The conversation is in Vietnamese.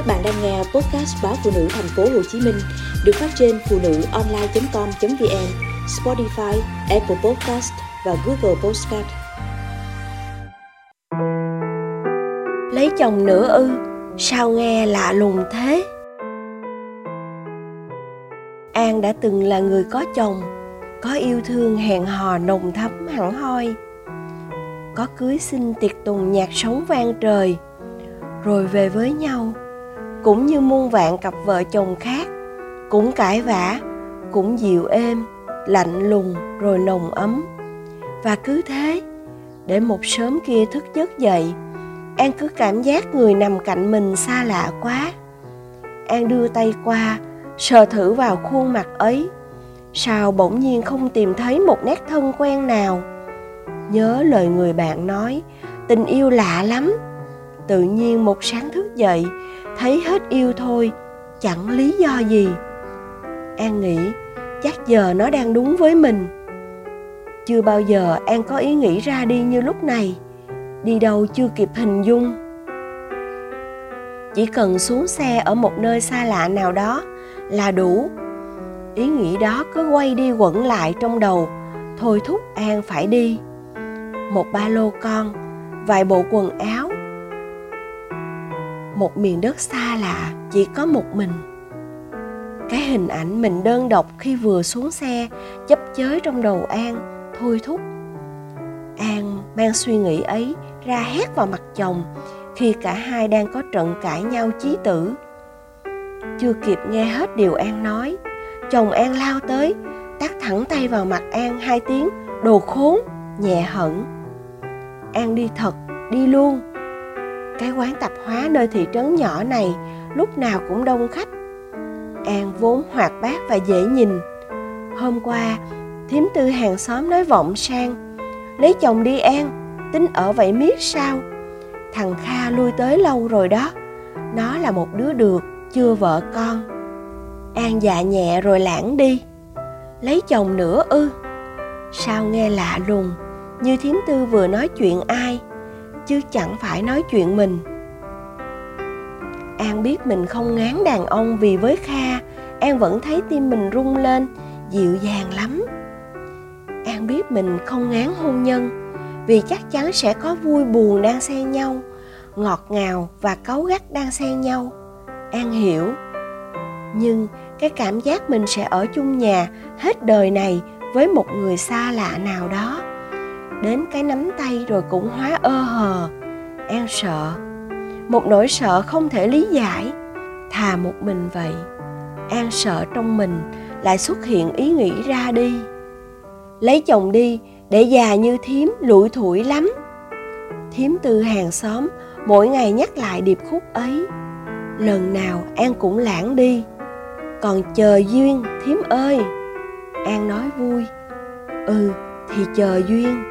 Các bạn đang nghe podcast báo phụ nữ thành phố Hồ Chí Minh được phát trên phụ nữ online.com.vn, Spotify, Apple Podcast và Google Podcast. Lấy chồng nữa ư, sao nghe lạ lùng thế? An đã từng là người có chồng, có yêu thương hẹn hò nồng thắm hẳn hoi. Có cưới xin tiệc tùng nhạc sống vang trời, rồi về với nhau cũng như muôn vạn cặp vợ chồng khác, cũng cãi vã, cũng dịu êm, lạnh lùng rồi nồng ấm. Và cứ thế, để một sớm kia thức giấc dậy, an cứ cảm giác người nằm cạnh mình xa lạ quá. An đưa tay qua, sờ thử vào khuôn mặt ấy. Sao bỗng nhiên không tìm thấy một nét thân quen nào? Nhớ lời người bạn nói, tình yêu lạ lắm tự nhiên một sáng thức dậy, thấy hết yêu thôi, chẳng lý do gì. An nghĩ, chắc giờ nó đang đúng với mình. Chưa bao giờ an có ý nghĩ ra đi như lúc này, đi đâu chưa kịp hình dung. Chỉ cần xuống xe ở một nơi xa lạ nào đó là đủ. Ý nghĩ đó cứ quay đi quẩn lại trong đầu, thôi thúc an phải đi. Một ba lô con, vài bộ quần áo một miền đất xa lạ, chỉ có một mình. Cái hình ảnh mình đơn độc khi vừa xuống xe, chấp chới trong đầu an, thôi thúc. An mang suy nghĩ ấy ra hét vào mặt chồng, khi cả hai đang có trận cãi nhau chí tử. Chưa kịp nghe hết điều an nói, chồng an lao tới, tát thẳng tay vào mặt an hai tiếng, đồ khốn, nhẹ hận an đi thật, đi luôn cái quán tạp hóa nơi thị trấn nhỏ này, lúc nào cũng đông khách. An vốn hoạt bát và dễ nhìn. Hôm qua, thím tư hàng xóm nói vọng sang, lấy chồng đi an, tính ở vậy miết sao? Thằng kha lui tới lâu rồi đó. Nó là một đứa được, chưa vợ con. An dạ nhẹ rồi lãng đi. Lấy chồng nữa ư? Sao nghe lạ lùng, như thím tư vừa nói chuyện ai chứ chẳng phải nói chuyện mình. An biết mình không ngán đàn ông vì với kha, an vẫn thấy tim mình rung lên, dịu dàng lắm. An biết mình không ngán hôn nhân, vì chắc chắn sẽ có vui buồn đang xen nhau, ngọt ngào và cáu gắt đang xen nhau. An hiểu. Nhưng cái cảm giác mình sẽ ở chung nhà hết đời này với một người xa lạ nào đó đến cái nắm tay rồi cũng hóa ơ hờ. An sợ. Một nỗi sợ không thể lý giải. Thà một mình vậy. An sợ trong mình lại xuất hiện ý nghĩ ra đi. Lấy chồng đi, để già như thím lủi thủi lắm. Thím từ hàng xóm, mỗi ngày nhắc lại điệp khúc ấy. Lần nào an cũng lãng đi. Còn chờ duyên, thím ơi. An nói vui. Ừ thì chờ duyên.